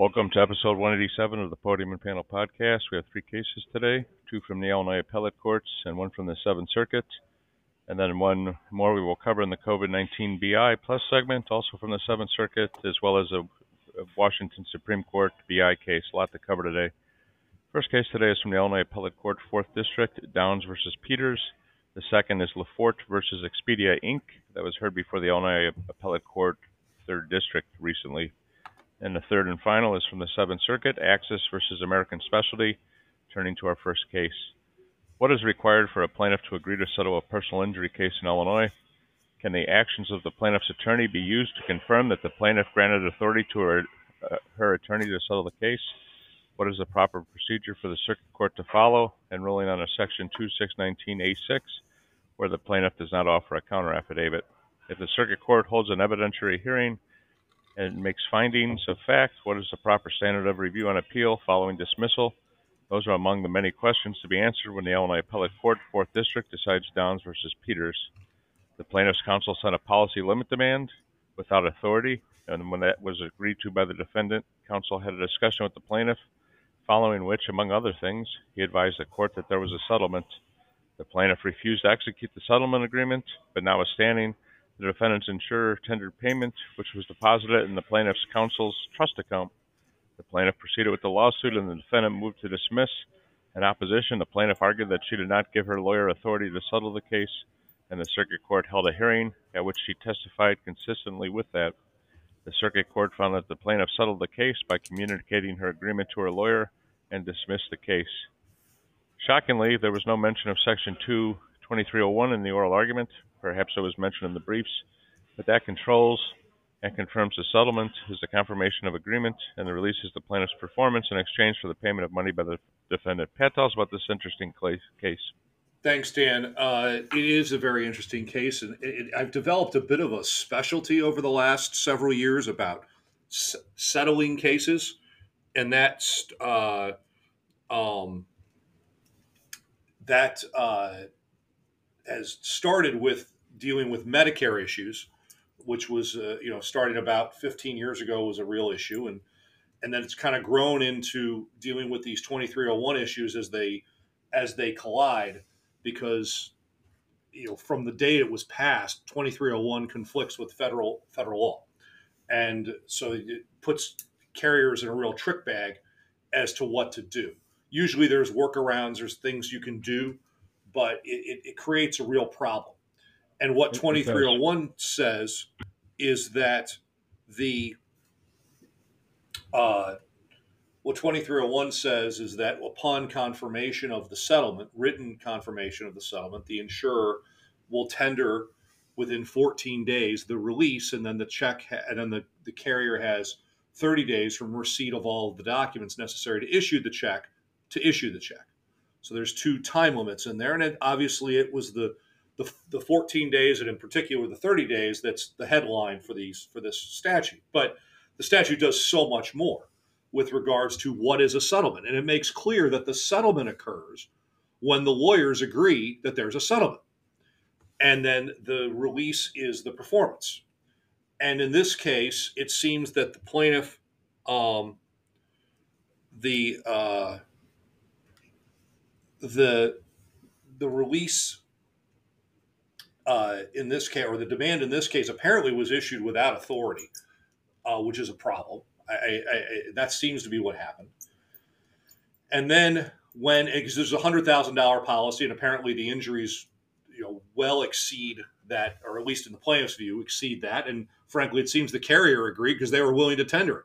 Welcome to episode 187 of the Podium and Panel podcast. We have three cases today two from the Illinois Appellate Courts and one from the Seventh Circuit. And then one more we will cover in the COVID 19 BI Plus segment, also from the Seventh Circuit, as well as a, Washington Supreme Court BI case. A lot to cover today. First case today is from the Illinois Appellate Court, 4th District, Downs versus Peters. The second is LaForte versus Expedia Inc., that was heard before the Illinois Appellate Court, 3rd District, recently. And the third and final is from the Seventh Circuit, Axis versus American Specialty. Turning to our first case. What is required for a plaintiff to agree to settle a personal injury case in Illinois? Can the actions of the plaintiff's attorney be used to confirm that the plaintiff granted authority to her, uh, her attorney to settle the case? What is the proper procedure for the circuit court to follow? And ruling on a section 2619A6, where the plaintiff does not offer a counter affidavit. If the circuit court holds an evidentiary hearing and makes findings of fact, what is the proper standard of review on appeal following dismissal? Those are among the many questions to be answered when the Illinois Appellate Court, 4th District, decides Downs versus Peters. The plaintiff's counsel sent a policy limit demand without authority, and when that was agreed to by the defendant, counsel had a discussion with the plaintiff, following which, among other things, he advised the court that there was a settlement. The plaintiff refused to execute the settlement agreement, but notwithstanding, the defendant's insurer tendered payment, which was deposited in the plaintiff's counsel's trust account. The plaintiff proceeded with the lawsuit, and the defendant moved to dismiss. In opposition, the plaintiff argued that she did not give her lawyer authority to settle the case, and the circuit court held a hearing at which she testified consistently with that. The circuit court found that the plaintiff settled the case by communicating her agreement to her lawyer and dismissed the case. Shockingly, there was no mention of Section 2 2301 in the oral argument. Perhaps it was mentioned in the briefs, but that controls and confirms the settlement is the confirmation of agreement and the release is the plaintiff's performance in exchange for the payment of money by the defendant. Pat, tell us about this interesting case. Thanks, Dan. Uh, it is a very interesting case, and it, it, I've developed a bit of a specialty over the last several years about s- settling cases, and that's uh, um, that uh, has started with dealing with Medicare issues, which was uh, you know starting about 15 years ago was a real issue, and and then it's kind of grown into dealing with these 2301 issues as they as they collide because you know from the day it was passed 2301 conflicts with federal federal law. And so it puts carriers in a real trick bag as to what to do. Usually there's workarounds there's things you can do but it, it, it creates a real problem and what 2301 says is that the uh, what 2301 says is that upon confirmation of the settlement, written confirmation of the settlement, the insurer will tender within 14 days the release, and then the check, ha- and then the, the carrier has 30 days from receipt of all of the documents necessary to issue the check to issue the check. So there's two time limits in there, and it, obviously it was the, the the 14 days, and in particular the 30 days, that's the headline for these for this statute. But the statute does so much more with regards to what is a settlement. And it makes clear that the settlement occurs when the lawyers agree that there's a settlement. And then the release is the performance. And in this case, it seems that the plaintiff, um, the uh, the the release uh, in this case, or the demand in this case, apparently was issued without authority, uh, which is a problem. I, I, I, that seems to be what happened. And then when because there's a hundred thousand dollar policy, and apparently the injuries, you know, well exceed that, or at least in the plaintiff's view, exceed that. And frankly, it seems the carrier agreed because they were willing to tender it.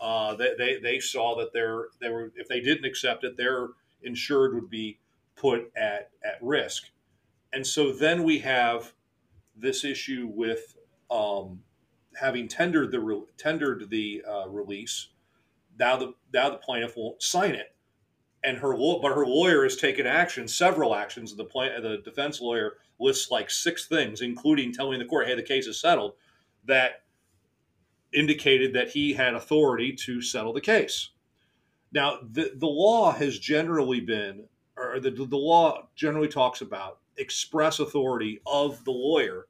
Uh, they, they, they saw that they're, they were if they didn't accept it, their insured would be put at at risk. And so then we have this issue with um, having tendered the re- tendered the uh, release, now the now the plaintiff won't sign it, and her but her lawyer has taken action, several actions. The plan, the defense lawyer lists like six things, including telling the court, "Hey, the case is settled," that indicated that he had authority to settle the case. Now, the the law has generally been, or the the law generally talks about express authority of the lawyer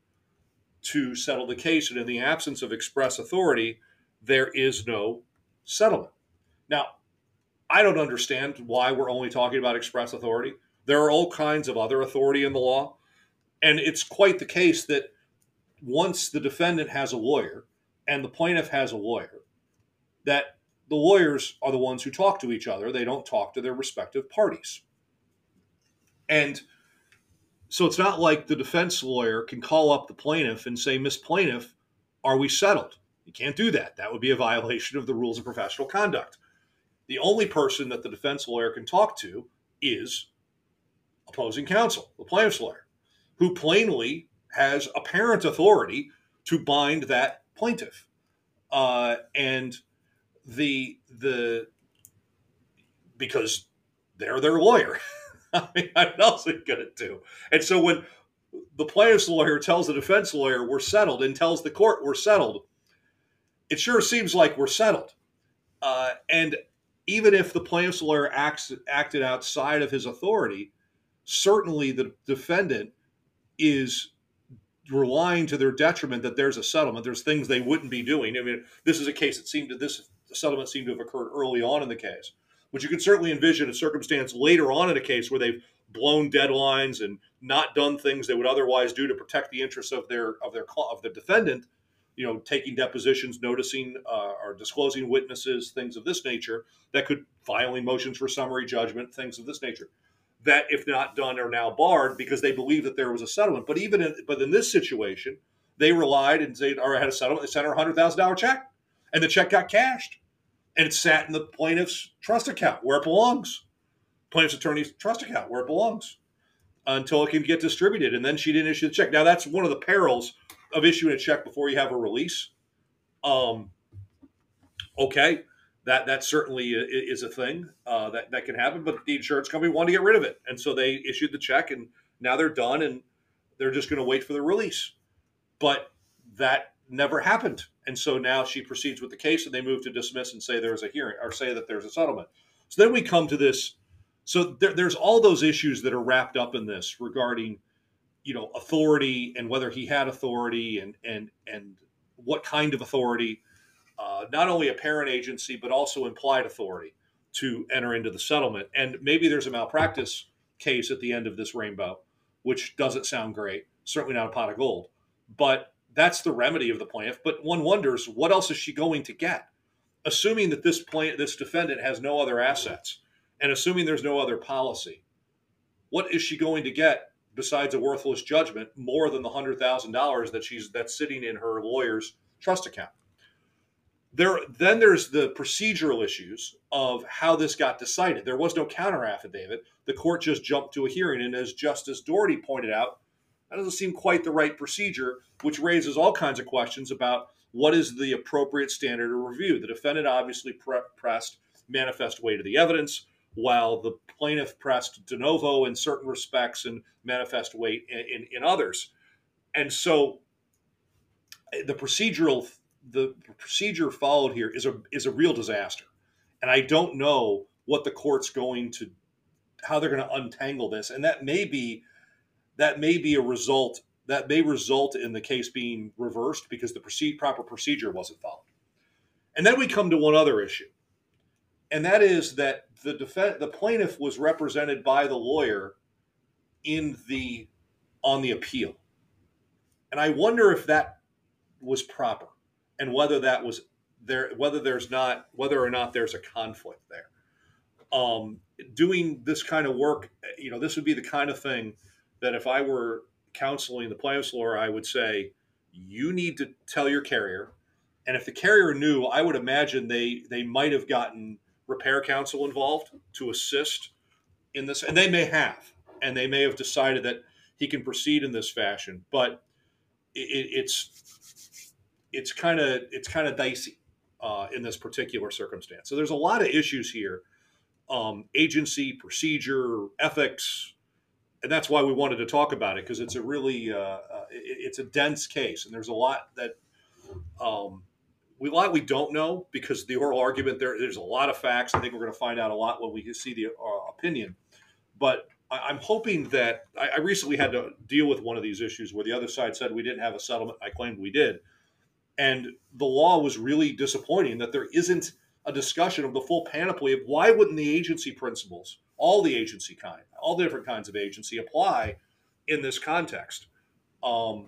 to settle the case, and in the absence of express authority, there is no settlement. Now, I don't understand why we're only talking about express authority. There are all kinds of other authority in the law. And it's quite the case that once the defendant has a lawyer and the plaintiff has a lawyer, that the lawyers are the ones who talk to each other. They don't talk to their respective parties. And so it's not like the defense lawyer can call up the plaintiff and say, Miss Plaintiff, are we settled? You can't do that. That would be a violation of the rules of professional conduct. The only person that the defense lawyer can talk to is opposing counsel, the plaintiff's lawyer, who plainly has apparent authority to bind that plaintiff. Uh, and the the because they're their lawyer. I mean, what else are you to do? And so when the plaintiff's lawyer tells the defense lawyer we're settled and tells the court we're settled, it sure seems like we're settled. Uh, and even if the plaintiff's lawyer acts, acted outside of his authority, certainly the defendant is relying to their detriment that there's a settlement. There's things they wouldn't be doing. I mean, this is a case that seemed to this settlement seemed to have occurred early on in the case, but you can certainly envision a circumstance later on in a case where they've blown deadlines and not done things they would otherwise do to protect the interests of their of their of the defendant. You know, taking depositions, noticing uh, or disclosing witnesses, things of this nature that could filing motions for summary judgment, things of this nature that, if not done, are now barred because they believe that there was a settlement. But even in, but in this situation, they relied and said, "All right, had a settlement." They sent her a hundred thousand dollar check, and the check got cashed, and it sat in the plaintiff's trust account where it belongs, plaintiff's attorney's trust account where it belongs, until it can get distributed. And then she didn't issue the check. Now that's one of the perils of issuing a check before you have a release. Um, okay, that that certainly is a thing uh, that that can happen. But the insurance company wanted to get rid of it, and so they issued the check, and now they're done, and they're just going to wait for the release. But that never happened, and so now she proceeds with the case, and they move to dismiss and say there's a hearing or say that there's a settlement. So then we come to this. So there, there's all those issues that are wrapped up in this regarding, you know, authority and whether he had authority and and and what kind of authority uh, not only apparent agency, but also implied authority to enter into the settlement. And maybe there's a malpractice case at the end of this rainbow, which doesn't sound great. Certainly not a pot of gold. But that's the remedy of the plaintiff. But one wonders what else is she going to get? Assuming that this plaintiff, this defendant has no other assets, and assuming there's no other policy, what is she going to get besides a worthless judgment more than the hundred thousand dollars that she's that's sitting in her lawyer's trust account? there then there's the procedural issues of how this got decided. There was no counter affidavit. The court just jumped to a hearing, and as Justice Doherty pointed out, that doesn't seem quite the right procedure, which raises all kinds of questions about what is the appropriate standard of review. The defendant obviously pre- pressed manifest weight of the evidence, while the plaintiff pressed de novo in certain respects and manifest weight in, in, in others. And so the procedural the procedure followed here is a is a real disaster, and I don't know what the court's going to how they're going to untangle this, and that may be that may be a result that may result in the case being reversed because the proceed, proper procedure wasn't followed. And then we come to one other issue, and that is that the defense the plaintiff was represented by the lawyer in the on the appeal, and I wonder if that was proper and whether that was there, whether there's not, whether or not there's a conflict there. Um, doing this kind of work, you know, this would be the kind of thing that if I were counseling the plaintiff's lawyer, I would say, you need to tell your carrier. And if the carrier knew, I would imagine they they might have gotten repair counsel involved to assist in this, and they may have, and they may have decided that he can proceed in this fashion. But it, it's it's kind of it's kind of dicey uh, in this particular circumstance. So there's a lot of issues here: um, agency, procedure, ethics, and that's why we wanted to talk about it because it's a really uh, uh, it's a dense case, and there's a lot that um, we a lot we don't know because the oral argument there there's a lot of facts. I think we're going to find out a lot when we see the uh, opinion, but I, am hoping that I, I, recently had to deal with one of these issues where the other side said we didn't have a settlement. I claimed we did. And the law was really disappointing that there isn't a discussion of the full panoply of why wouldn't the agency principles, all the agency kind, all different kinds of agency apply in this context. Um,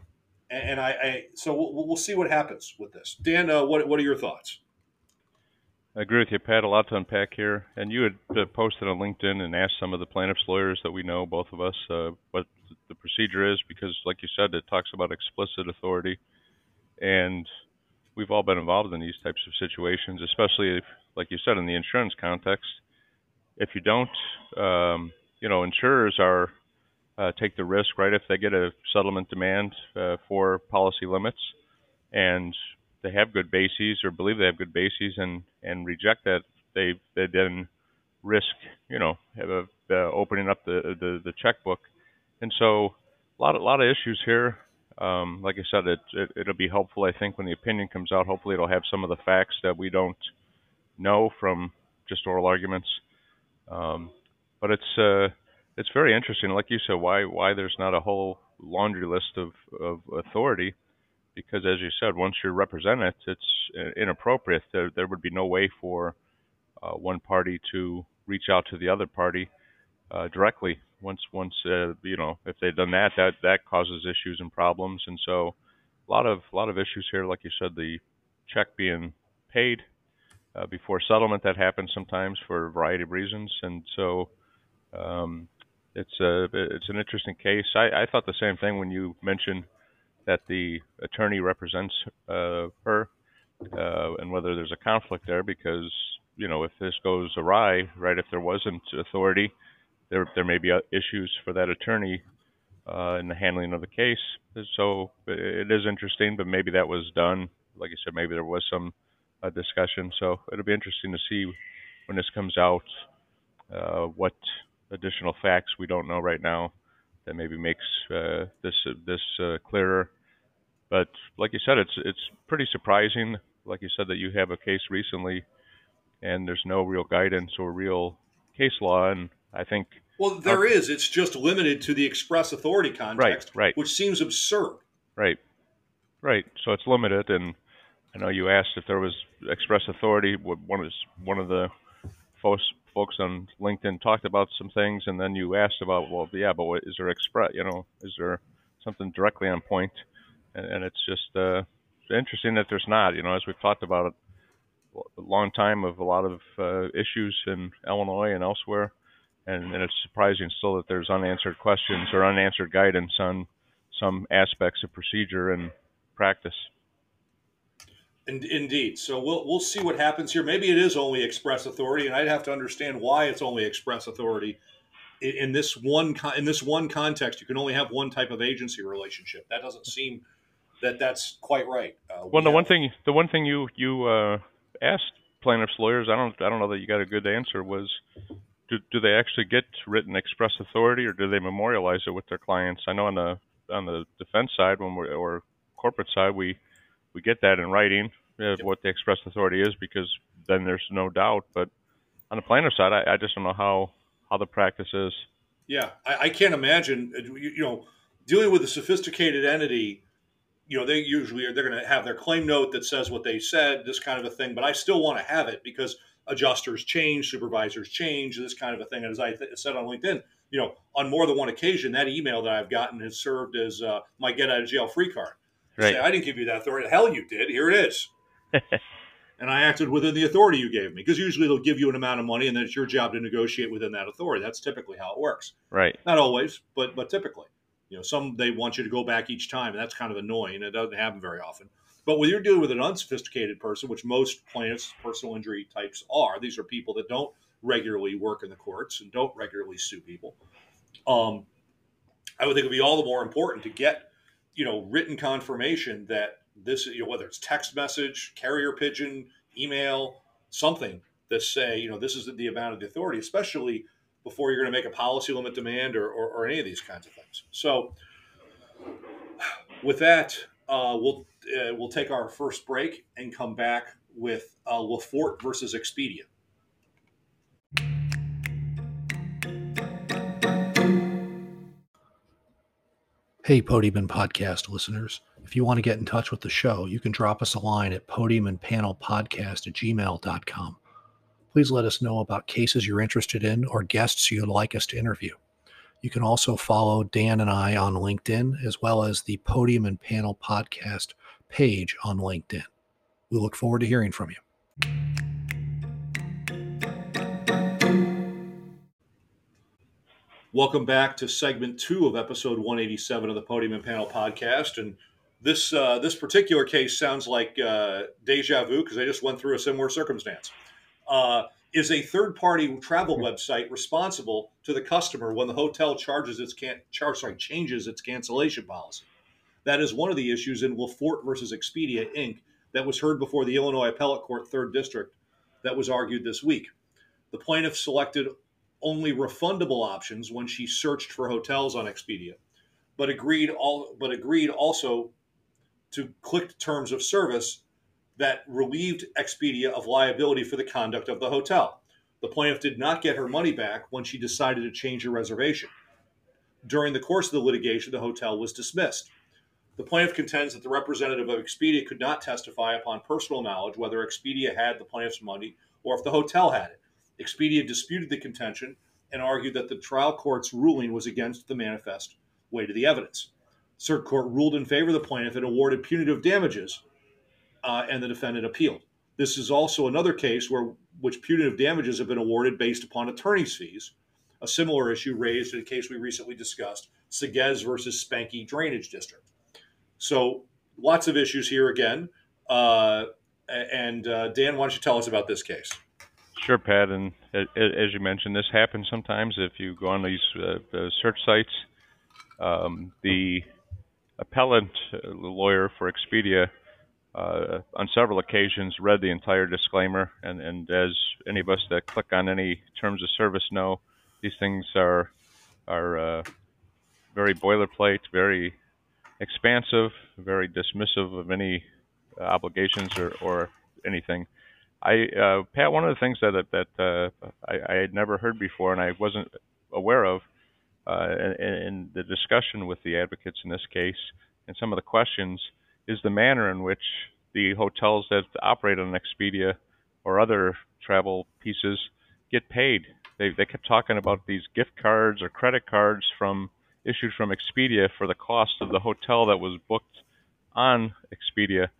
and, and I, I, so we'll, we'll, see what happens with this. Dan, uh, what, what are your thoughts? I agree with you, Pat. A lot to unpack here. And you had uh, posted on LinkedIn and asked some of the plaintiffs' lawyers that we know, both of us, uh, what the procedure is, because, like you said, it talks about explicit authority, and we've all been involved in these types of situations, especially if, like you said, in the insurance context. If you don't, um, you know, insurers are uh, take the risk, right? If they get a settlement demand uh, for policy limits, and they have good bases or believe they have good bases and and reject that, they they then risk you know have a, uh, opening up the, the the checkbook, and so a lot a lot of issues here. Um, like I said, it, it it'll be helpful I think when the opinion comes out. Hopefully, it'll have some of the facts that we don't know from just oral arguments. Um, but it's uh, it's very interesting, like you said, why why there's not a whole laundry list of, of authority because as you said, once you're represented, it's uh, inappropriate. There, there would be no way for uh, one party to reach out to the other party uh, directly. Once, once uh, you know, if they've done that, that that causes issues and problems. And so, a lot of a lot of issues here. Like you said, the check being paid uh, before settlement that happens sometimes for a variety of reasons. And so, um, it's a it's an interesting case. I, I thought the same thing when you mentioned that the attorney represents uh, her, uh, and whether there's a conflict there, because you know if this goes awry, right? If there wasn't authority, there there may be uh, issues for that attorney uh, in the handling of the case. So it is interesting, but maybe that was done. Like I said, maybe there was some uh, discussion. So it'll be interesting to see when this comes out uh, what additional facts we don't know right now that maybe makes uh, this this uh, clearer. But like you said, it's it's pretty surprising. Like you said, that you have a case recently, and there's no real guidance or real case law. And I think well, there uh, is. It's just limited to the express authority context, right, right. which seems absurd. Right, right. So it's limited, and I know you asked if there was express authority. One is one of the folks folks on LinkedIn talked about some things, and then you asked about, well, yeah, but what, is there express? You know, is there something directly on point? And, and it's just uh, interesting that there's not. You know, as we've talked about it, a long time of a lot of uh, issues in Illinois and elsewhere, and, and it's surprising still that there's unanswered questions or unanswered guidance on some aspects of procedure and practice. Indeed. So we'll we'll see what happens here. Maybe it is only express authority, and I'd have to understand why it's only express authority. In, in this one in this one context, you can only have one type of agency relationship. That doesn't seem that that's quite right. Uh, well, the have, one thing the one thing you you uh, asked plaintiffs lawyers, I don't I don't know that you got a good answer was. Do, do they actually get written express authority, or do they memorialize it with their clients? I know on the on the defense side, when we or corporate side, we we get that in writing of what the express authority is because then there's no doubt. But on the plaintiff side, I, I just don't know how how the practice is. Yeah, I, I can't imagine. Uh, you, you, know, dealing with a sophisticated entity. You know, they usually are, they're going to have their claim note that says what they said, this kind of a thing. But I still want to have it because adjusters change, supervisors change, this kind of a thing. And as I th- said on LinkedIn, you know, on more than one occasion, that email that I've gotten has served as uh, my get out of jail free card. Right. Say, I didn't give you that authority. Hell, you did. Here it is. and I acted within the authority you gave me because usually they'll give you an amount of money and then it's your job to negotiate within that authority. That's typically how it works. Right. Not always, but but typically. You know, some they want you to go back each time, and that's kind of annoying. It doesn't happen very often. But when you're dealing with an unsophisticated person, which most plaintiffs, personal injury types are, these are people that don't regularly work in the courts and don't regularly sue people. Um, I would think it would be all the more important to get, you know, written confirmation that this you know whether it's text message, carrier pigeon, email, something that say you know this is the amount of the authority, especially before you're going to make a policy limit demand or, or, or any of these kinds of things. So with that, uh, we'll uh, we'll take our first break and come back with uh, LaForte versus Expedia. Hey, Podium Podcast listeners. If you want to get in touch with the show, you can drop us a line at podiumandpanelpodcast at gmail.com. Please let us know about cases you're interested in or guests you'd like us to interview. You can also follow Dan and I on LinkedIn, as well as the Podium and Panel Podcast page on LinkedIn. We look forward to hearing from you. Welcome back to segment two of episode 187 of the Podium and Panel podcast. And this uh, this particular case sounds like uh, deja vu because I just went through a similar circumstance. Uh, is a third party travel website responsible to the customer when the hotel charges its can charge sorry changes its cancellation policy? That is one of the issues in LaForte versus Expedia Inc. that was heard before the Illinois Appellate Court Third District that was argued this week. The plaintiff selected only refundable options when she searched for hotels on Expedia, but agreed all but agreed also to click terms of service that relieved Expedia of liability for the conduct of the hotel. The plaintiff did not get her money back when she decided to change her reservation. During the course of the litigation, the hotel was dismissed. The plaintiff contends that the representative of Expedia could not testify upon personal knowledge whether Expedia had the plaintiff's money or if the hotel had it. Expedia disputed the contention and argued that the trial court's ruling was against the manifest weight of the evidence. Cert court ruled in favor of the plaintiff and awarded punitive damages, uh, and the defendant appealed. This is also another case where which punitive damages have been awarded based upon attorney's fees. A similar issue raised in a case we recently discussed, Seguez versus Spanky Drainage District. So lots of issues here again. Uh, and uh, Dan, why don't you tell us about this case? Sure, Pat. And as you mentioned, this happens sometimes if you go on these uh, search sites. Um, the appellant uh, lawyer for Expedia uh, on several occasions read the entire disclaimer, and, and as any of us that click on any terms of service know, these things are are uh, very boilerplate, very expansive, very dismissive of any obligations or, or anything. I uh, Pat, one of the things that that uh, I, I, had never heard before and I wasn't aware of uh, in, in, the discussion with the advocates in this case and some of the questions is the manner in which the hotels that operate on Expedia or other travel pieces get paid. They they kept talking about these gift cards or credit cards from issued from Expedia for the cost of the hotel that was booked on Expedia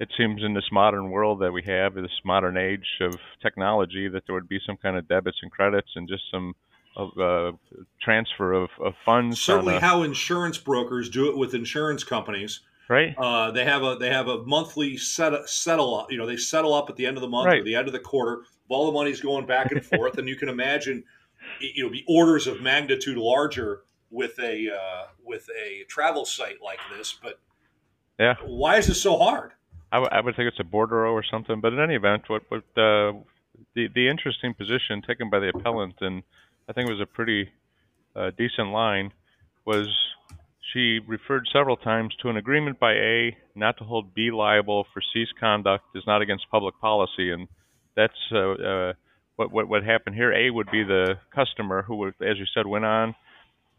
it seems in this modern world that we have, this modern age of technology, that there would be some kind of debits and credits and just some uh, transfer of, of funds. Certainly, a, how insurance brokers do it with insurance companies. Right. Uh, they have a they have a monthly set settle up. You know, they settle up at the end of the month right. or the end of the quarter. All the money's going back and forth, and you can imagine, you know, be orders of magnitude larger with a uh, with a travel site like this. But yeah, why is this so hard? I, w- I would think it's a bordereau or something. But in any event, what, what uh, the the interesting position taken by the appellant, and I think it was a pretty uh, decent line, was she referred several times to an agreement by A not to hold B liable for C's conduct is not against public policy, and that's uh, uh, what what what happened here. A would be the customer who, would, as you said, went on.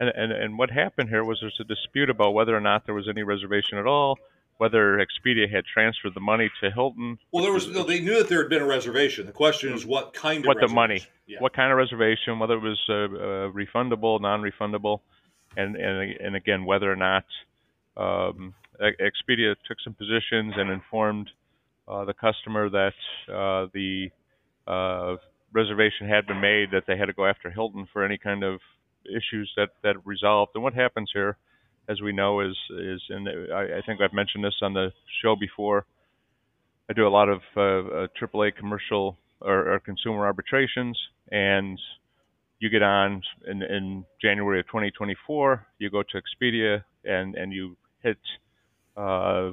And, and, and what happened here was there's a dispute about whether or not there was any reservation at all whether Expedia had transferred the money to Hilton. Well, there was no. They knew that there had been a reservation. The question is what kind of what the money, yeah. what kind of reservation, whether it was uh, uh, refundable, non-refundable, and and and again whether or not um, Expedia took some positions and informed uh, the customer that uh, the uh, reservation had been made, that they had to go after Hilton for any kind of issues that that resolved. And what happens here? As we know, is is and I, I think I've mentioned this on the show before. I do a lot of uh, uh, AAA commercial or, or, consumer arbitrations, and you get on in, in, January of 2024. You go to Expedia and and you hit uh,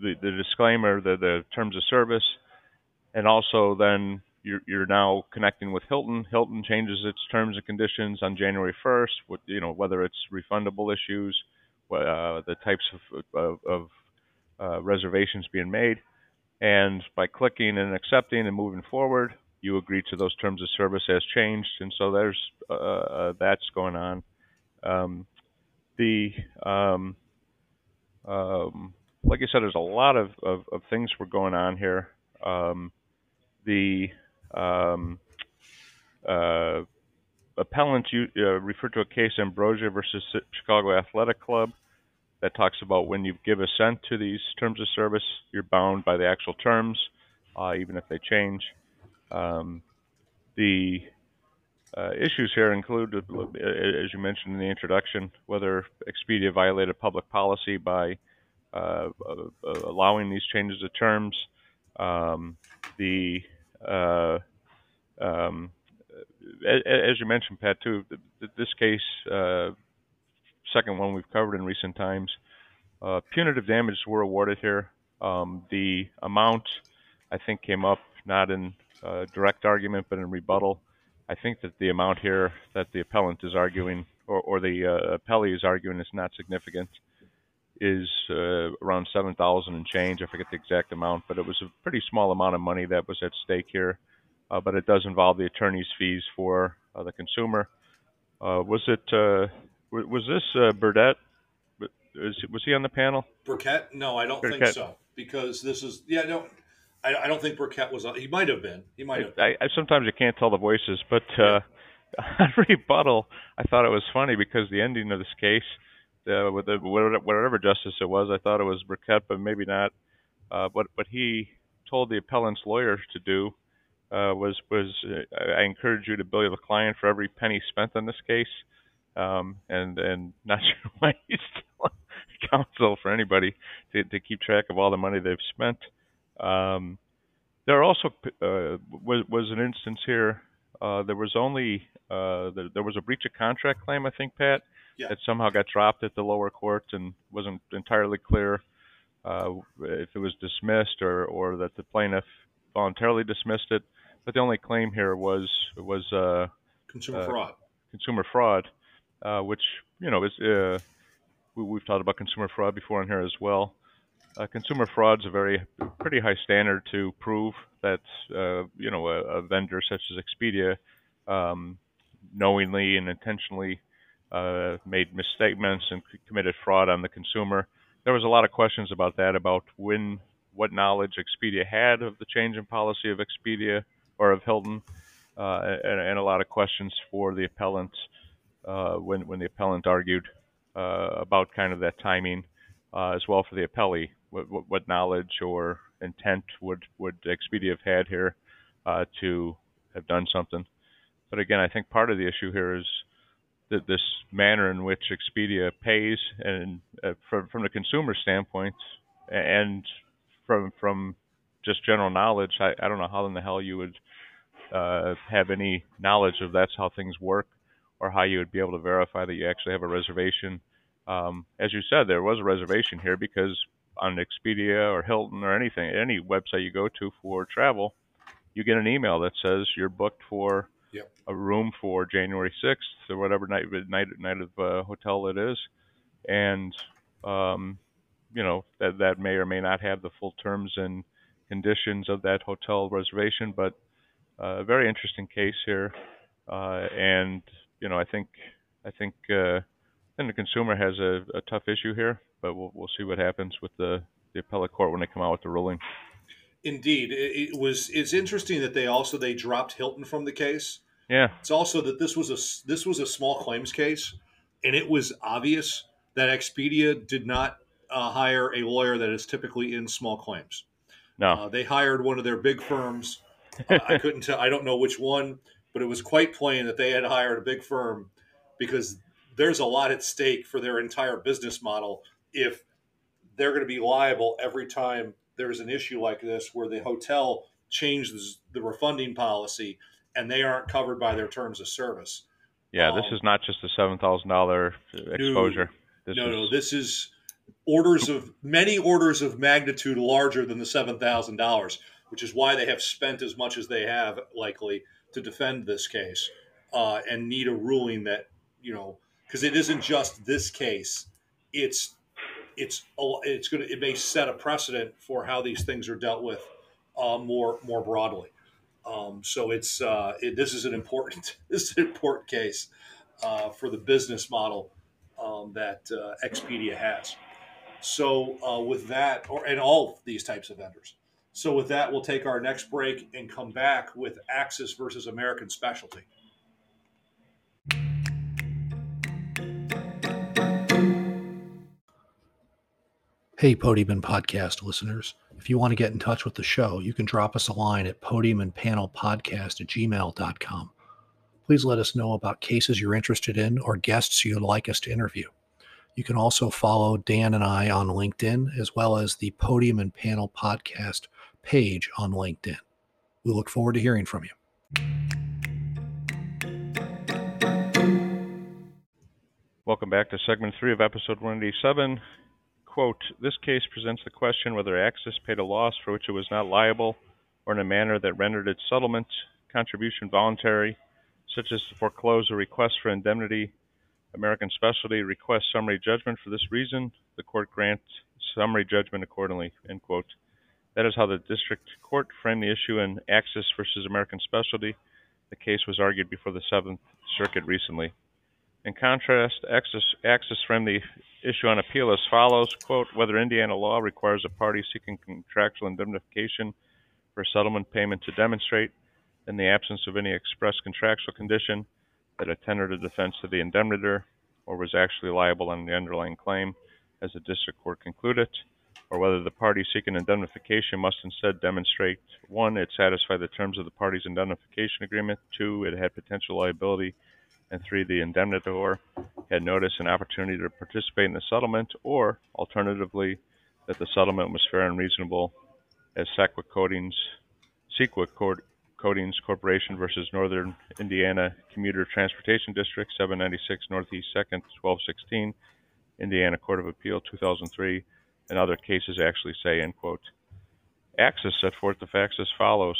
the, the disclaimer, the, the terms of service, and also then you're, you're now connecting with Hilton. Hilton changes its terms and conditions on January 1st. With, you know whether it's refundable issues, uh, the types of, of, of uh, reservations being made, and by clicking and accepting and moving forward, you agree to those terms of service as changed, and so there's uh, uh that's going on. Um, the um, um, like I said, there's a lot of, of, of things were going on here. Um, the um, uh, appellant you, uh, referred to a case Ambrosia versus Chicago Athletic Club that talks about when you give assent to these terms of service, you're bound by the actual terms, uh, even if they change. Um, the uh, issues here include, uh, as you mentioned in the introduction, whether Expedia violated public policy by uh, allowing these changes of terms. Um, the um, as you mentioned, Pat, too, this case, uh, second one we've covered in recent times, uh, punitive damages were awarded here. Um, the amount, I think, came up not in uh, direct argument but in rebuttal. I think that the amount here that the appellant is arguing, or, or the uh, appellee is arguing, is not significant. Is uh, around seven thousand and change. I forget the exact amount, but it was a pretty small amount of money that was at stake here. Uh, but it does involve the attorney's fees for uh, the consumer. Uh, was it? Uh, was this uh, Burdett? was he on the panel? Burkett? No, I don't Burkett. think so. Because this is yeah, no, I, I don't think Burkett was on. He might have been. He might have. I, I sometimes you can't tell the voices, but uh, on rebuttal, I thought it was funny because the ending of this case, uh, with the, whatever justice it was, I thought it was Burkett, but maybe not. Uh, but what he told the appellant's lawyer to do uh, was was uh, I encourage you to bill the client for every penny spent on this case, um, and and not sure why he's still counsel for anybody to, to keep track of all the money they've spent. Um, there also uh, was, was an instance here. Uh, there was only there, there, was a breach of contract claim, I think, Pat, yeah. that somehow got dropped at the lower court and wasn't entirely clear uh, if it was dismissed or, or that the plaintiff voluntarily dismissed it. But the only claim here was was uh, consumer uh, fraud. Consumer fraud, which you know is we, have talked about consumer fraud before in here as well. Uh, consumer fraud is a very pretty high standard to prove that uh, you know a, a, vendor such as Expedia um, knowingly and intentionally uh, made misstatements and committed fraud on the consumer. There was a lot of questions about that, about when, what knowledge Expedia had of the change in policy of Expedia or of Hilton, uh, and, and, a lot of questions for the appellant uh, when when the appellant argued uh, about kind of that timing uh, as well for the appellee. What, what, what, knowledge or intent would would Expedia have had here uh, to have done something? But again, I think part of the issue here is that this manner in which Expedia pays, and uh, from from the consumer standpoint, and from from just general knowledge, I, I don't know how in the hell you would uh, have any knowledge of that's how things work or how you would be able to verify that you actually have a reservation. Um, as you said, there was a reservation here because on Expedia or Hilton or anything, any website you go to for travel, you get an email that says you're booked for yep. a room for January 6th or whatever night night night of uh, hotel it is, and um, you know that that may or may not have the full terms and conditions of that hotel reservation, but uh, a very interesting case here, uh, and you know, I think I think uh, then the consumer has a, a tough issue here, but we'll we'll see what happens with the the appellate court when they come out with the ruling. Indeed, it, it was. It's interesting that they also they dropped Hilton from the case. Yeah, it's also that this was a this was a small claims case, and it was obvious that Expedia did not uh, hire a lawyer that is typically in small claims. No, uh, they hired one of their big firms. uh, I couldn't tell. I don't know which one but it was quite plain that they had hired a big firm because there's a lot at stake for their entire business model if they're going to be liable every time there's an issue like this where the hotel changes the refunding policy and they aren't covered by their terms of service. Yeah, um, this is not just a seven thousand dollar exposure. This no, is... no, this is orders of many orders of magnitude larger than the seven thousand dollars, which is why they have spent as much as they have likely to defend this case uh, and need a ruling that you know because it isn't just this case; it's it's it's going to it may set a precedent for how these things are dealt with uh, more more broadly. Um, so it's uh, it, this is an important this is an important case uh, for the business model um, that uh, Expedia has. So uh, with that, or and all these types of vendors. So with that, we'll take our next break and come back with Axis versus American Specialty. Hey, Podium Podcast listeners. If you want to get in touch with the show, you can drop us a line at podiumandpanelpodcast at gmail.com. Please let us know about cases you're interested in or guests you'd like us to interview. You can also follow Dan and I on LinkedIn, as well as the Podium and Panel Podcast page on LinkedIn. We look forward to hearing from you. Welcome back to segment three of episode 187 quote, This case presents the question whether Axis paid a loss for which it was not liable or in a manner that rendered its settlement contribution voluntary, such as to foreclose a request for indemnity. American Specialty requests summary judgment for this reason. The court grants summary judgment accordingly. End quote. That is how the district court framed the issue in Axis versus American Specialty. The case was argued before the Seventh Circuit recently. In contrast, Axis, from the issue on appeal as follows, quote, whether Indiana law requires a party seeking contractual indemnification for settlement payment to demonstrate, in the absence of any express contractual condition, that it tendered a defense to the indemnitor or was actually liable on the underlying claim, as the district court concluded, or whether the party seeking indemnification must instead demonstrate one, it satisfied the terms of the party's indemnification agreement, two, it had potential liability and three, the indemnitor had notice and opportunity to participate in the settlement, or alternatively, that the settlement was fair and reasonable as Sequoia Coatings, Sequoia Coatings Corporation versus Northern Indiana Commuter Transportation District, 796 Northeast 2nd, 1216, Indiana Court of Appeal, 2003, and other cases actually say, end quote. Axis set forth the facts as follows.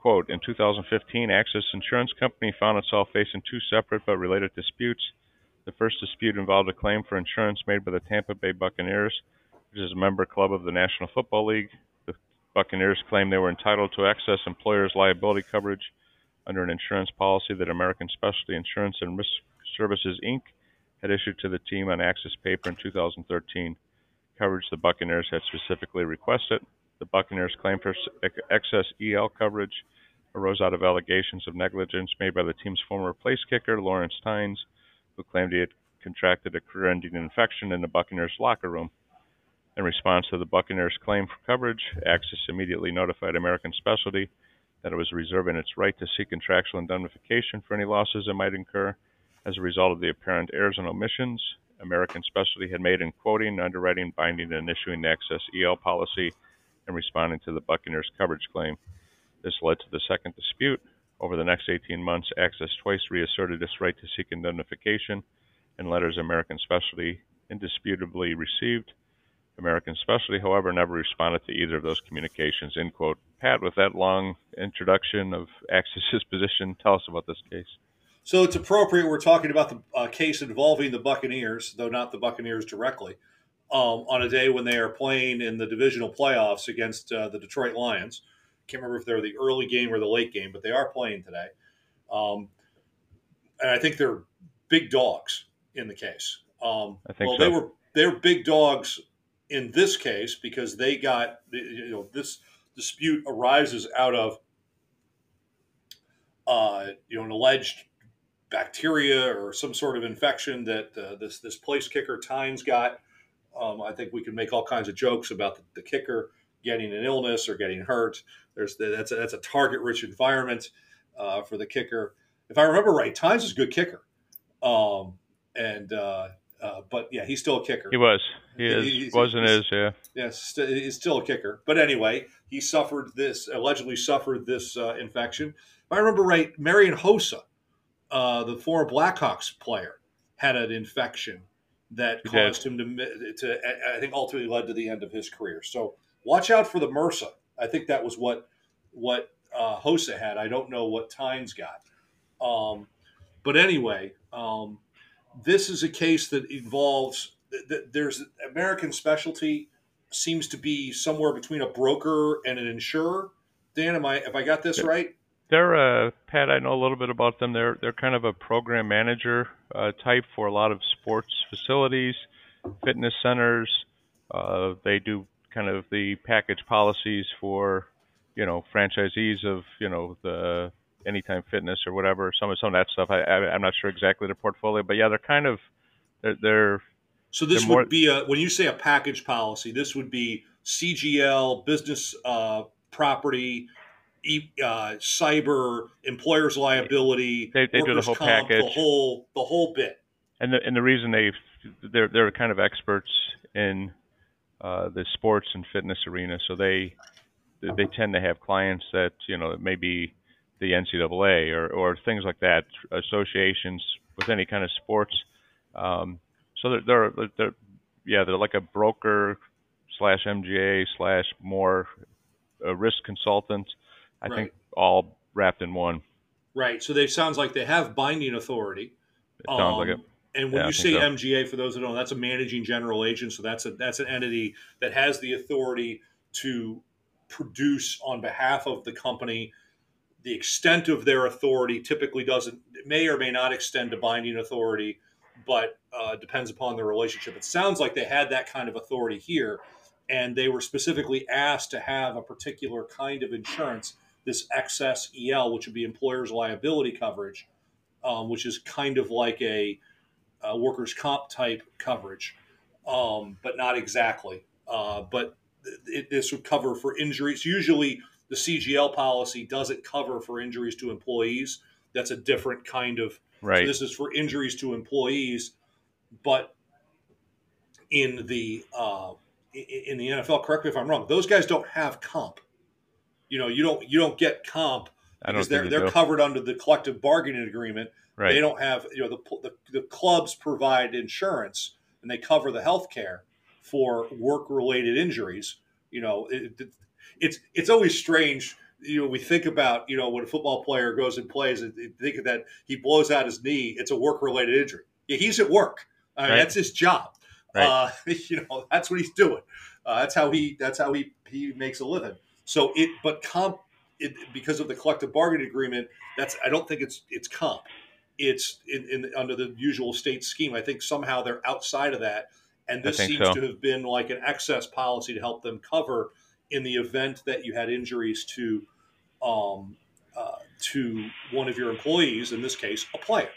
Quote, in 2015, Axis Insurance Company found itself facing two separate but related disputes. The first dispute involved a claim for insurance made by the Tampa Bay Buccaneers, which is a member club of the National Football League. The Buccaneers claimed they were entitled to excess employers' liability coverage under an insurance policy that American Specialty Insurance and Risk Services Inc. had issued to the team on Axis paper in 2013. Coverage the Buccaneers had specifically requested. The Buccaneers' claim for excess EL coverage arose out of allegations of negligence made by the team's former place kicker, Lawrence Tynes, who claimed he had contracted a career ending infection in the Buccaneers' locker room. In response to the Buccaneers' claim for coverage, Axis immediately notified American Specialty that it was reserving its right to seek contractual indemnification for any losses it might incur as a result of the apparent errors and omissions American Specialty had made in quoting, underwriting, binding, and issuing the excess EL policy in responding to the Buccaneers' coverage claim. This led to the second dispute. Over the next 18 months, Axis twice reasserted its right to seek indemnification in letters American Specialty indisputably received. American Specialty, however, never responded to either of those communications. End quote. Pat, with that long introduction of Axis's position, tell us about this case. So it's appropriate we're talking about the uh, case involving the Buccaneers, though not the Buccaneers directly um, on a day when they are playing in the divisional playoffs against uh, the Detroit Lions. Can't remember if they're the early game or the late game, but they are playing today. Um, and I think they're big dogs in the case. Um, I think well, so. they were they're big dogs in this case because they got you know this dispute arises out of uh, you know an alleged bacteria or some sort of infection that uh, this this place kicker Tynes got um, I think we can make all kinds of jokes about the, the, kicker getting an illness or getting hurt. There's that's a, that's a target rich environment uh, for the kicker. If I remember right, Tynes is a good kicker, um, and uh, uh, but yeah, he's still a kicker. He was. He is. He, wasn't is. Yeah. Yes, yeah, he's still a kicker. But anyway, he suffered this allegedly suffered this uh, infection. If I remember right, Marian Hossa, uh, the former Blackhawks player, had an infection that He did. caused him to to I think ultimately led to the end of his career. So watch out for the MRSA. I think that was what what uh, Hossa had. I don't know what Tynes got. Um, but anyway, um, this is a case that involves that th- there's American specialty seems to be somewhere between a broker and an insurer. Dan, am I if I got this Yeah. right? They're uh, Pat. I know a little bit about them. They're they're kind of a program manager uh, type for a lot of sports facilities, fitness centers. Uh, they do kind of the package policies for you know franchisees of you know the Anytime Fitness or whatever. Some of some of that stuff. I, I I'm not sure exactly their portfolio, but yeah, they're kind of they're, they're So this They're more- would be a when you say a package policy, this would be CGL, business uh, property, e, uh, cyber, employer's liability. They- they do the whole comp, The whole the whole bit. And the and the reason they they're they're kind of experts in uh, the sports and fitness arena, so they they tend to have clients that you know it may be the NCAA or or things like that, associations with any kind of sports. Um, so they're, they're they're yeah they're like a broker slash MGA slash more a risk consultant. I Right. think all wrapped in one. Right. So they sounds like they have binding authority. It sounds like it. And when Yeah, you say so. MGA, for those that don't know, that's a managing general agent. So that's a that's an entity that has the authority to produce on behalf of the company. The extent of their authority typically doesn't it may or may not extend to binding authority, but uh, depends upon the relationship. It sounds like they had that kind of authority here, and they were specifically asked to have a particular kind of insurance, this excess EL, which would be employer's liability coverage, um, which is kind of like a, a workers' comp type coverage, um, but not exactly. Uh, but it, this would cover for injuries. Usually, the CGL policy doesn't cover for injuries to employees. That's a different kind of. Right. So this is for injuries to employees, but in the uh, in the NFL, correct me if I'm wrong. Those guys don't have comp. You know, you don't you don't get comp I don't because they're they they're do. covered under the collective bargaining agreement. Right. They don't have you know the, the the clubs provide insurance and they cover the health care for work related injuries. You know, it, it- it's it's always strange. You know, we think about you know when a football player goes and plays, and think that he blows out his knee. It's a work related injury. Yeah, he's at work. I mean, Right. That's his job. Right. Uh, you know, that's what he's doing. Uh, that's how he that's how he he makes a living. So it, but comp, it, because of the collective bargaining agreement, that's I don't think it's it's comp. It's in, in under the usual state scheme. I think somehow they're outside of that, and this seems so. to have been like an excess policy to help them cover in the event that you had injuries to um, uh, to one of your employees, in this case, a player.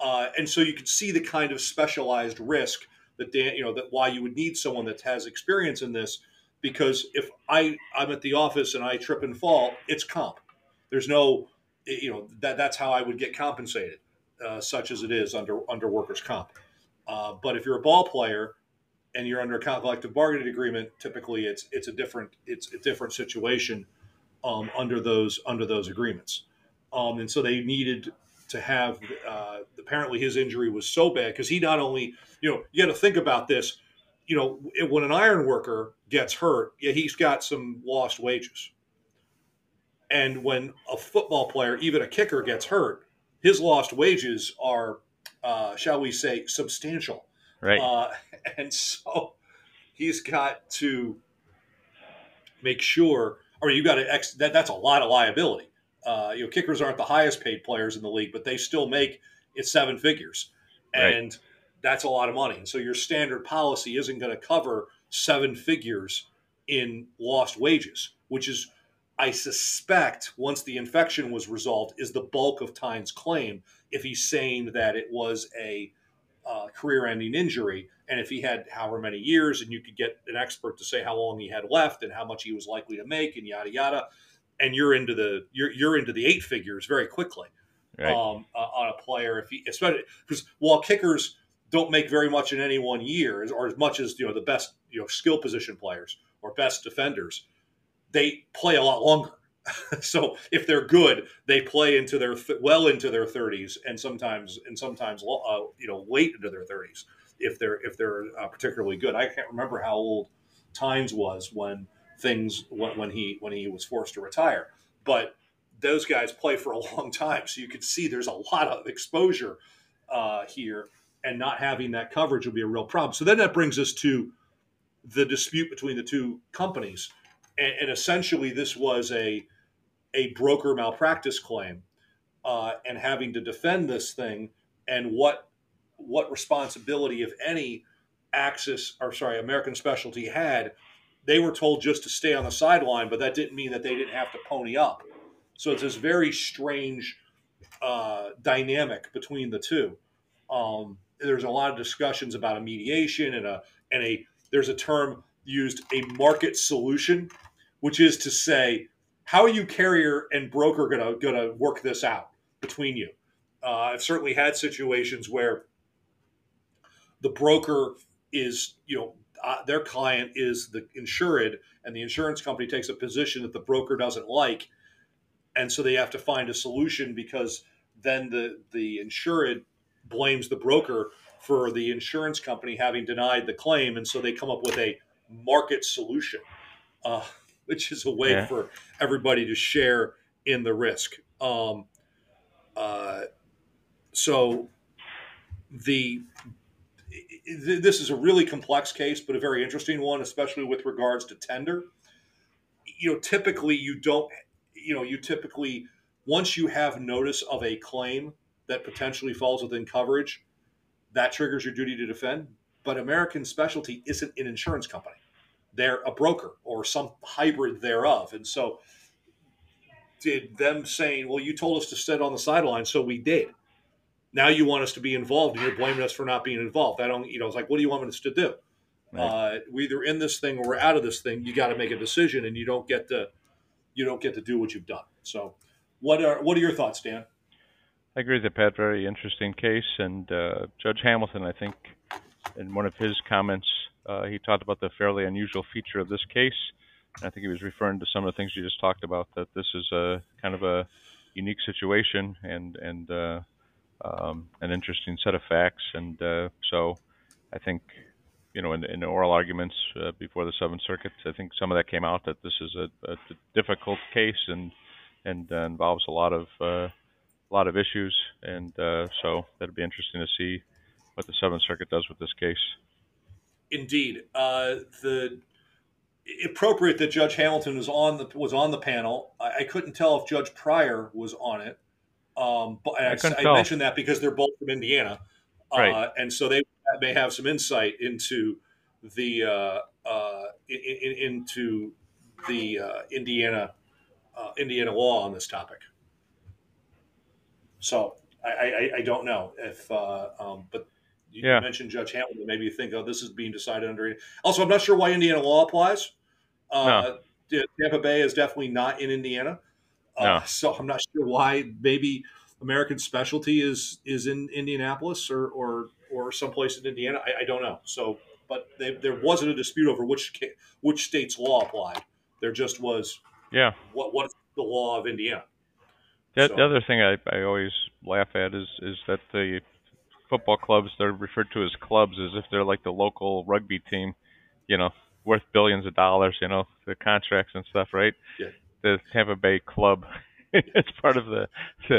Uh, and so you could see the kind of specialized risk that Dan, you know, that why you would need someone that has experience in this, because if I I'm at the office and I trip and fall, it's comp. There's no, you know, that that's how I would get compensated, uh, such as it is under under workers' comp. Uh, but if you're a ball player and you're under a collective bargaining agreement, typically it's it's a different it's a different situation um, under those under those agreements. Um, and so they needed to have. Uh, apparently, his injury was so bad because he not only you know you got to think about this. You know, when an iron worker gets hurt, yeah, he's got some lost wages. And when a football player, even a kicker, gets hurt, his lost wages are, uh, shall we say, substantial. Right. Uh, and so he's got to make sure, or you got to ex that that's a lot of liability. Uh, you know, kickers aren't the highest paid players in the league, but they still make it seven figures, Right. and that's a lot of money. And so your standard policy isn't going to cover seven figures in lost wages, which is, I suspect, once the infection was resolved, is the bulk of Tynes' claim. If he's saying that it was a uh, career-ending injury, and if he had however many years, and you could get an expert to say how long he had left and how much he was likely to make, and yada yada, and you're into the you're you're into the eight figures very quickly Right. um, uh, on a player if he especially because while kickers don't make very much in any one year, or as much as you know the best you know skill position players or best defenders, they play a lot longer. so if they're good, they play into their th- well into their 30s, and sometimes and sometimes uh, you know late into their 30s. if they're if they're uh, particularly good. I can't remember how old Tynes was when things when, when he when he was forced to retire, but those guys play for a long time, so you can see there's a lot of exposure uh, here, and not having that coverage will be a real problem. So then that brings us to the dispute between the two companies, and, and essentially this was a a broker malpractice claim, uh, and having to defend this thing, and what what responsibility, if any, Axis or sorry, American Specialty had. They were told just to stay on the sideline, but that didn't mean that they didn't have to pony up. So it's this very strange uh, dynamic between the two. Um, there's a lot of discussions about a mediation and a and a there's a term used a market solution, which is to say how are you carrier and broker gonna gonna work this out between you. Uh, I've certainly had situations where the broker is you know uh, their client is the insured and the insurance company takes a position that the broker doesn't like and so they have to find a solution because then the the insured blames the broker for the insurance company having denied the claim, and so they come up with a market solution, uh, which is a way Yeah. for everybody to share in the risk. Um, uh, so the this is a really complex case, but a very interesting one, especially with regards to tender. You know, typically you don't you know, you typically once you have notice of a claim that potentially falls within coverage, that triggers your duty to defend. But American Specialty isn't an insurance company; they're a broker or some hybrid thereof. And so, did them saying, "Well, you told us to sit on the sideline, so we did." Now you want us to be involved, and you're blaming us for not being involved. I don't, you know, it's like, what do you want us to do? Right. Uh, we're either in this thing or we're out of this thing. You got to make a decision, and you don't get to you don't get to do what you've done. So, what are what are your thoughts, Dan? I agree you, Pat. Very interesting case. And uh, Judge Hamilton, I think, in one of his comments, uh, he talked about the fairly unusual feature of this case. And I think he was referring to some of the things you just talked about. That this is a kind of a unique situation and and uh, um, an interesting set of facts. And uh, so, I think. You know, in, in oral arguments uh, before the Seventh Circuit, I think some of that came out that this is a, a difficult case and and uh, involves a lot of uh, a lot of issues, and uh, so that'll be interesting to see what the Seventh Circuit does with this case. Indeed, uh, the appropriate that Judge Hamilton was on the was on the panel. I, I couldn't tell if Judge Pryor was on it, um, but I I, I mentioned that because they're both from Indiana, uh, Right. and so they may have some insight into the uh, uh, in, in, into the uh, Indiana uh, Indiana law on this topic. So I, I, I don't know if, uh, um, but you Yeah. mentioned Judge Hamilton. Maybe you think, oh, this is being decided under. Also, I'm not sure why Indiana law applies. Uh, Tampa Bay is definitely not in Indiana, uh, No. so I'm not sure why. Maybe American Specialty is is in Indianapolis or or or someplace in Indiana. I, I don't know. So, but they, there wasn't a dispute over which which state's law applied. There just was Yeah. what what's the law of Indiana. The, So- the other thing I, I always laugh at is is that the football clubs they're referred to as clubs as if they're like the local rugby team, you know, worth billions of dollars, you know, the contracts and stuff, right? Yeah. The Tampa Bay club, it's part of the the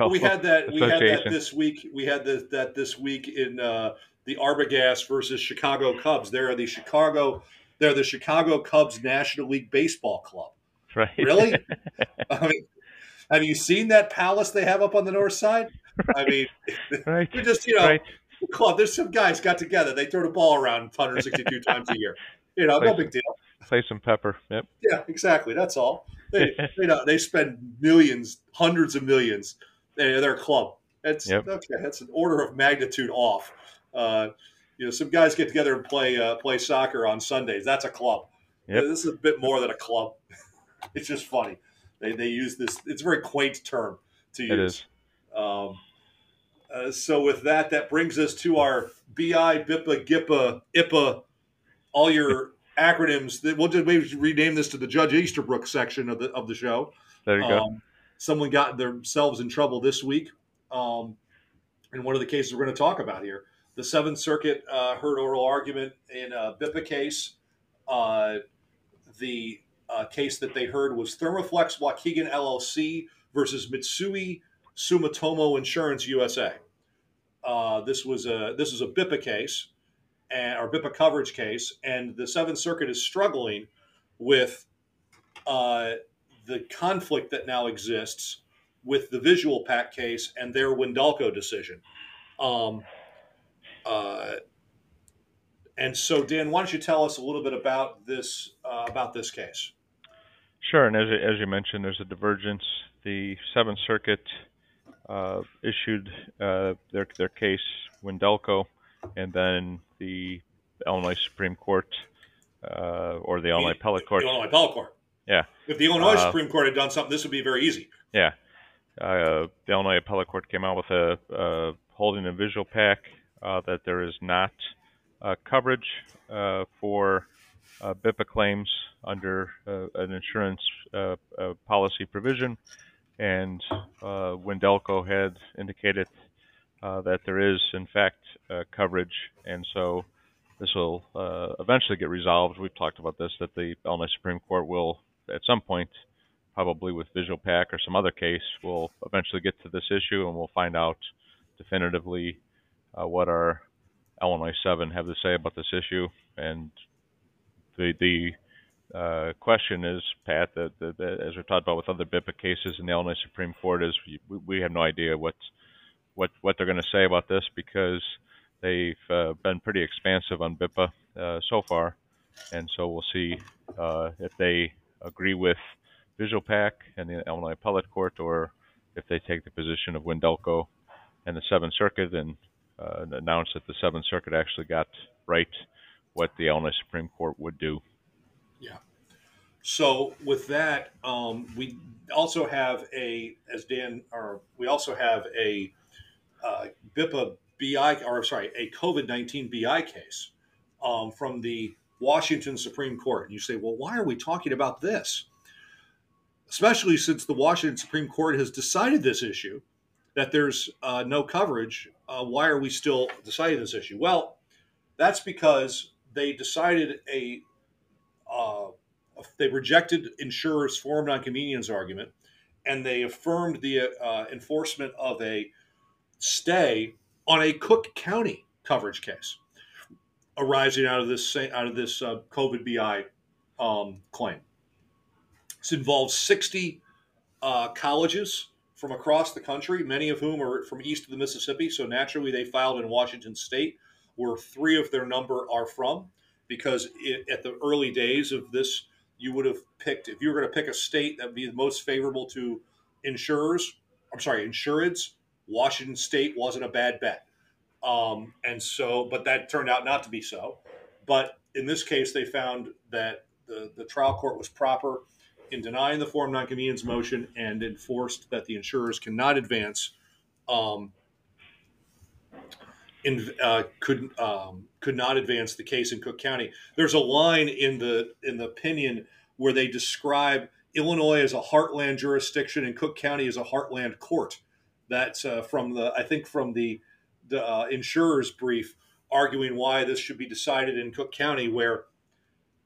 NFL. we had that. We had that this week. We had the, that this week in uh, the Arbogast versus Chicago Cubs. They're the Chicago. They're the Chicago Cubs National League Baseball Club. right? Really? I mean, have you seen that palace they have up on the north side? I mean, right. they're just you know, Right. club. There's some guys got together. They throw the ball around 162 times a year. You know, no Like- big deal. Play some pepper. Yep. Yeah, exactly. That's all. They, they, know, they spend millions, hundreds of millions. They, they're a club. It's Yep. okay. That's an order of magnitude off. Uh, you know, some guys get together and play uh, play soccer on Sundays. That's a club. Yep. This is a bit more than a club. it's just funny. They, they use this. It's a very quaint term to use. It is. Um, uh, so with that, that brings us to our BI, BIPA, GIPA, IPA, all your acronyms. That We'll just maybe rename this to the Judge Easterbrook section of the of the show. There you go. Um, someone got themselves in trouble this week um, in one of the cases we're going to talk about here. the Seventh Circuit uh, heard oral argument in a BIPA case. Uh, the uh, case that they heard was Thermoflex Waukegan LLC versus Mitsui Sumitomo Insurance USA. Uh, this was a this is a BIPA case, and, or BIPA coverage case, and the Seventh Circuit is struggling with uh, the conflict that now exists with the Visual Pak case and their Wynndalco decision. Um, uh, and so, Dan, why don't you tell us a little bit about this uh, about this case? Sure, and as as you mentioned, there's a divergence. The Seventh Circuit uh, issued uh, their their case Wynndalco, and then the Illinois Supreme Court uh, or the Illinois Appellate Court. The Illinois Appellate Court. Yeah. If the Illinois Uh, Supreme Court had done something, this would be very easy. Yeah. Uh, the Illinois Appellate Court came out with a uh, holding a Visual Pak uh, that there is not uh, coverage uh, for uh, BIPA claims under uh, an insurance uh, uh, policy provision, and uh, Wynndalco had indicated uh, that there is, in fact, coverage, and so this will eventually get resolved. We've talked about this that the Illinois Supreme Court will, at some point, probably with Visual Pak or some other case, we'll eventually get to this issue and we'll find out definitively what our Illinois 7 have to say about this issue. And the the uh, question is, Pat, that, that, that as we've talked about with other BIPA cases in the Illinois Supreme Court, is we, we have no idea what what what they're going to say about this because they've uh, been pretty expansive on BIPA uh, so far, and so we'll see uh, if they agree with Visual Pak and the Illinois Appellate Court, or if they take the position of Wynndalco and the Seventh Circuit and uh, announce that the Seventh Circuit actually got right what the Illinois Supreme Court would do. Yeah. So with that, um, we also have a, as Dan, or we also have a uh, BIPA BI, or sorry, a COVID nineteen BI case um, from the Washington Supreme Court. And you say, well, why are we talking about this? Especially since the Washington Supreme Court has decided this issue, that there's uh, no coverage. Uh, why are we still deciding this issue? Well, that's because they decided a uh, they rejected insurers' forum non conveniens argument, and they affirmed the uh, enforcement of a stay on a Cook County coverage case arising out of this out of this uh, COVID BI um, claim. This involves 60 uh, colleges from across the country, many of whom are from east of the Mississippi. So naturally, they filed in Washington State, where three of their number are from. Because it, at the early days of this, you would have picked if you were going to pick a state that would be the most favorable to insurers. I'm sorry, insureds. Washington State wasn't a bad bet. Um, and so, but that turned out not to be so. But in this case, they found that the, the trial court was proper in denying the forum non conveniens motion and enforced that the insurers cannot advance, um, in, uh, could um, could not advance the case in Cook County. There's a line in the in the opinion where they describe Illinois as a heartland jurisdiction and Cook County as a heartland court. That's uh, from the I think from the the uh, insurer's brief arguing why this should be decided in Cook County, where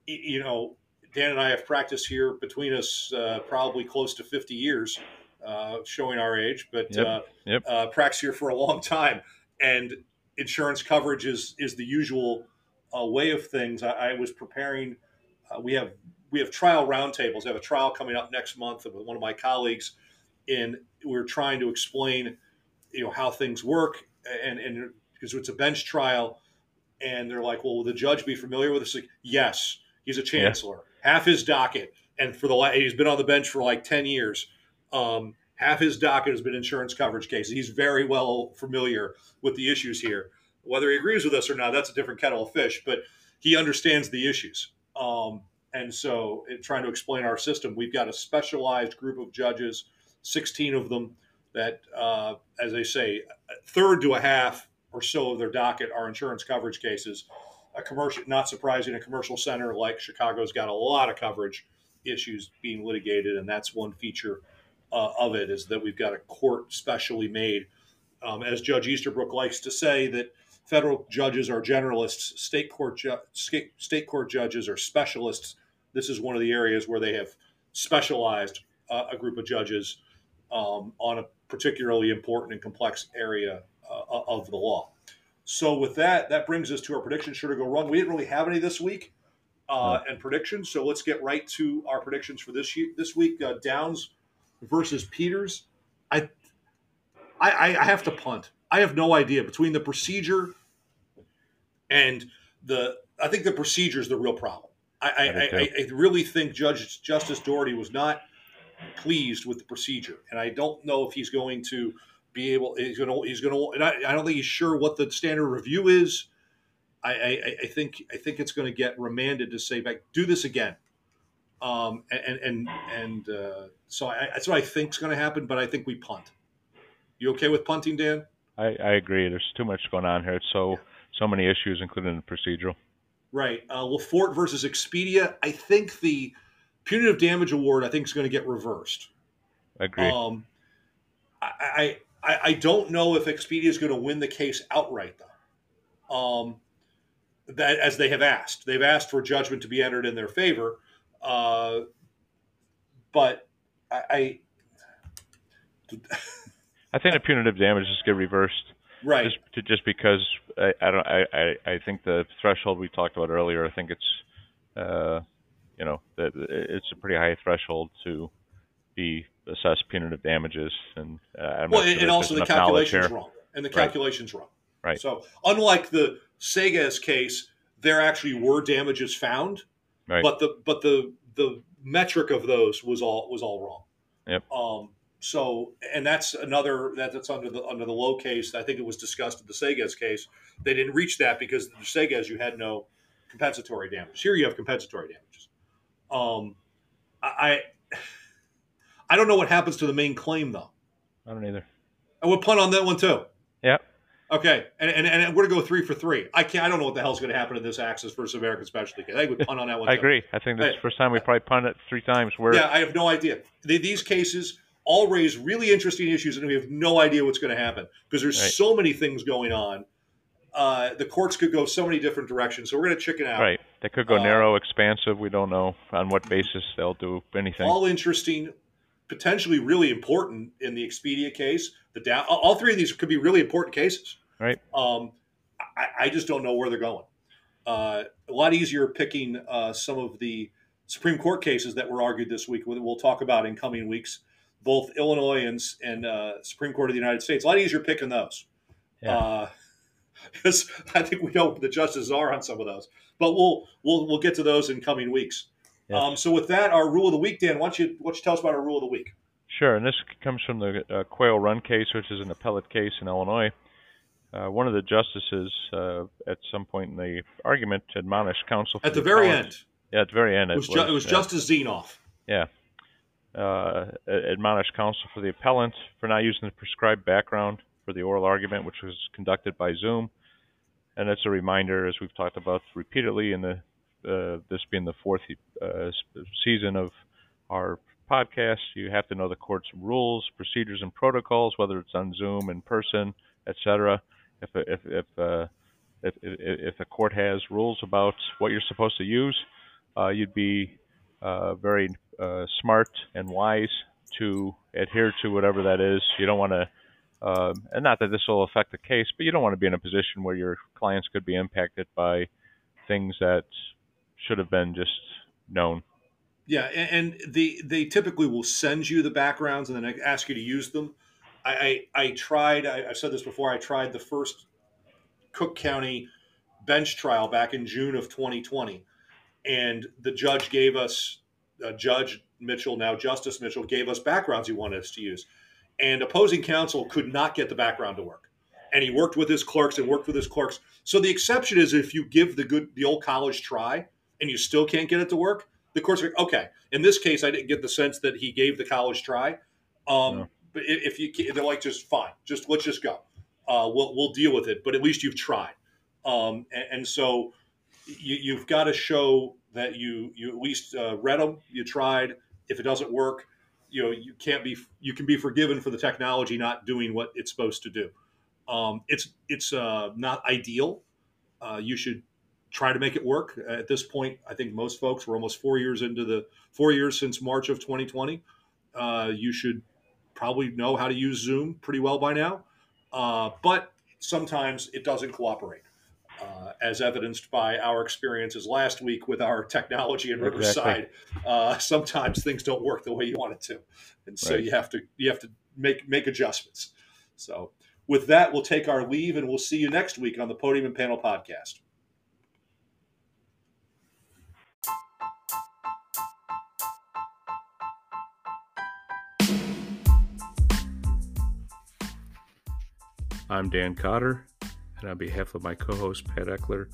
you know Dan and I have practiced here between us uh, probably close to 50 years, uh, showing our age, but Yep, uh, yep. uh, practiced here for a long time, and insurance coverage is is the usual uh, way of things. I, I was preparing. Uh, we have we have trial roundtables. I have a trial coming up next month with one of my colleagues, and we're trying to explain, you know, how things work, and and because it's a bench trial, and they're like, well, will the judge be familiar with this? Like, yes, he's a chancellor. Half his docket, and for the he's been on the bench for like ten years. Um, half his docket has been insurance coverage cases. He's very well familiar with the issues here. Whether he agrees with us or not, that's a different kettle of fish. But he understands the issues. Um, and so, in trying to explain our system, we've got a specialized group of judges, 16 of them, that, uh, as they say, a third to a half or so of their docket are insurance coverage cases. A commercial, not surprising, a commercial center like Chicago's got a lot of coverage issues being litigated, and that's one feature uh, of it is that we've got a court specially made. Um, as Judge Easterbrook likes to say, that federal judges are generalists, state court ju- state, state court judges are specialists. This is one of the areas where they have specialized uh, a group of judges um, on a particularly important and complex area uh, of the law. So with that, that brings us to our predictions. Sure to go wrong. We didn't really have any this week uh, and predictions, so let's get right to our predictions for this year, this week. Uh, Downs versus Peters. I, I I have to punt. I have no idea between the procedure and the. I think the procedure is the real problem. I I, I, I really think Judge Justice Doherty was not pleased with the procedure, and I don't know if he's going to be able. He's going to. He's going to. And I, I don't think he's sure what the standard review is. I, I, I think I think it's going to get remanded to say back do this again. Um, and and and uh, so I, that's what I think is going to happen. But I think we punt. You okay with punting, Dan? I, I agree. There's too much going on here. It's so so many issues, including the procedural. Right. Uh, LaForte versus Expedia. I think the punitive damage award. I think is going to get reversed. I agree. Um, I, I I don't know if Expedia is going to win the case outright though. Um, that as they have asked, they've asked for judgment to be entered in their favor. Uh, but I, I I think the punitive damages get reversed. Right. Just, to, just because I, I don't I, I, I think the threshold we talked about earlier. I think it's uh, you know that it's a pretty high threshold to be assessed punitive damages, and uh, I'm well, sure and also the calculation's wrong, and the calculation's right. wrong. Right. So unlike the Sega's case, there actually were damages found, right. but the but the the metric of those was all was all wrong. Yep. Um, so, and that's another that, that's under the under the low case. I think it was discussed in the Seges case. They didn't reach that because the Seges you had no compensatory damages. Here you have compensatory damages. Um, I I don't know what happens to the main claim though. I don't either. I would punt on that one too. Okay, and, and, and we're gonna go three for three. I can't. I don't know what the hell's going to happen in this Axis versus American Specialty case. I would punt on that one. I too. agree. I think this is the first time we probably punted three times. Where Yeah, I have no idea. These cases all raise really interesting issues, and we have no idea what's going to happen because there's Right. so many things going on. Uh, the courts could go so many different directions, so we're going to chicken out. right, they could go Uh, narrow, expansive. We don't know on what basis they'll do anything. All interesting, potentially really important in the Expedia case. The down, all three of these could be really important cases. Right. Um, I, I just don't know where they're going. Uh, a lot easier picking uh, some of the Supreme Court cases that were argued this week. We'll talk about in coming weeks, both Illinois and, and uh, Supreme Court of the United States. A lot easier picking those. Yeah. because I think we know the justices are on some of those. But we'll we'll we'll get to those in coming weeks. Yes. Um, so with that, our rule of the week, Dan, why don't you why don't you tell us about our rule of the week? Sure, and this comes from the uh, Quail Run case, which is an appellate case in Illinois. Uh, one of the justices, uh, at some point in the argument, admonished counsel for At the very appellant- end, Yeah, at the very end, it was, ju- it was uh, Justice Zenoff. Yeah. Uh, admonished counsel for the appellant for not using the prescribed background for the oral argument, which was conducted by Zoom. And it's a reminder, as we've talked about repeatedly, in the uh, this being the fourth uh, season of our podcast, you have to know the court's rules, procedures, and protocols, whether it's on Zoom, in person, etc. If if if uh, if, if a court has rules about what you're supposed to use, uh, you'd be uh, very uh, smart and wise to adhere to whatever that is. You don't want to, um, and not that this will affect the case, but you don't want to be in a position where your clients could be impacted by things that should have been just known. Yeah, and, and they they typically will send you the backgrounds and then ask you to use them. I I, I tried. I, I've said this before. I tried the first Cook County bench trial back in June of 2020, and the judge gave us uh, Judge Mitchell, now Justice Mitchell, gave us backgrounds he wanted us to use, and opposing counsel could not get the background to work, and he worked with his clerks and worked with his clerks. So the exception is if you give the good the old college try and you still can't get it to work, the course. okay. In this case, I didn't get the sense that he gave the college try. Um, No. But if you they're like, just fine, just let's just go. Uh, we'll we'll deal with it. But at least you've tried. Um, and, and so you, you've got to show that you you at least uh, read them, you tried. If it doesn't work, you know you can't be you can be forgiven for the technology not doing what it's supposed to do. Um, it's it's uh, not ideal. Uh, you should try to make it work. At this point, I think most folks we're almost four years into the four years since March of 2020. Uh, you should probably know how to use Zoom pretty well by now, uh, but sometimes it doesn't cooperate. Uh, as evidenced by our experiences last week with our technology in Riverside, Exactly. uh, sometimes things don't work the way you want it to, and so Right. you have to you have to make make adjustments. So, with that, we'll take our leave, and we'll see you next week on the Podium and Panel podcast. I'm Dan Cotter, and on behalf of my co host Pat Eckler,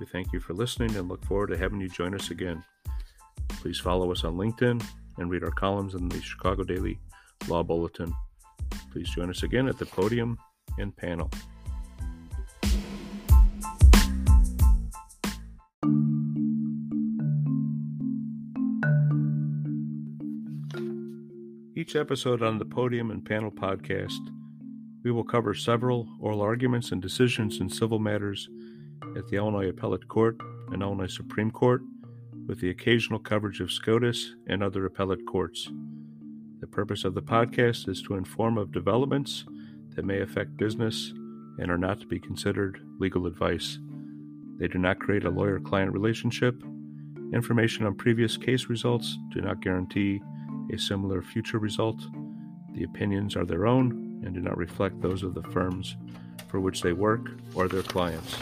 we thank you for listening and look forward to having you join us again. Please follow us on LinkedIn and read our columns in the Chicago Daily Law Bulletin. Please join us again at the podium and panel. Each episode on the Podium and Panel podcast, we will cover several oral arguments and decisions in civil matters at the Illinois Appellate Court and Illinois Supreme Court, with the occasional coverage of SCOTUS and other appellate courts. The purpose of the podcast is to inform of developments that may affect business and are not to be considered legal advice. They do not create a lawyer client relationship. Information on previous case results do not guarantee a similar future result. The opinions are their own and do not reflect those of the firms for which they work or their clients.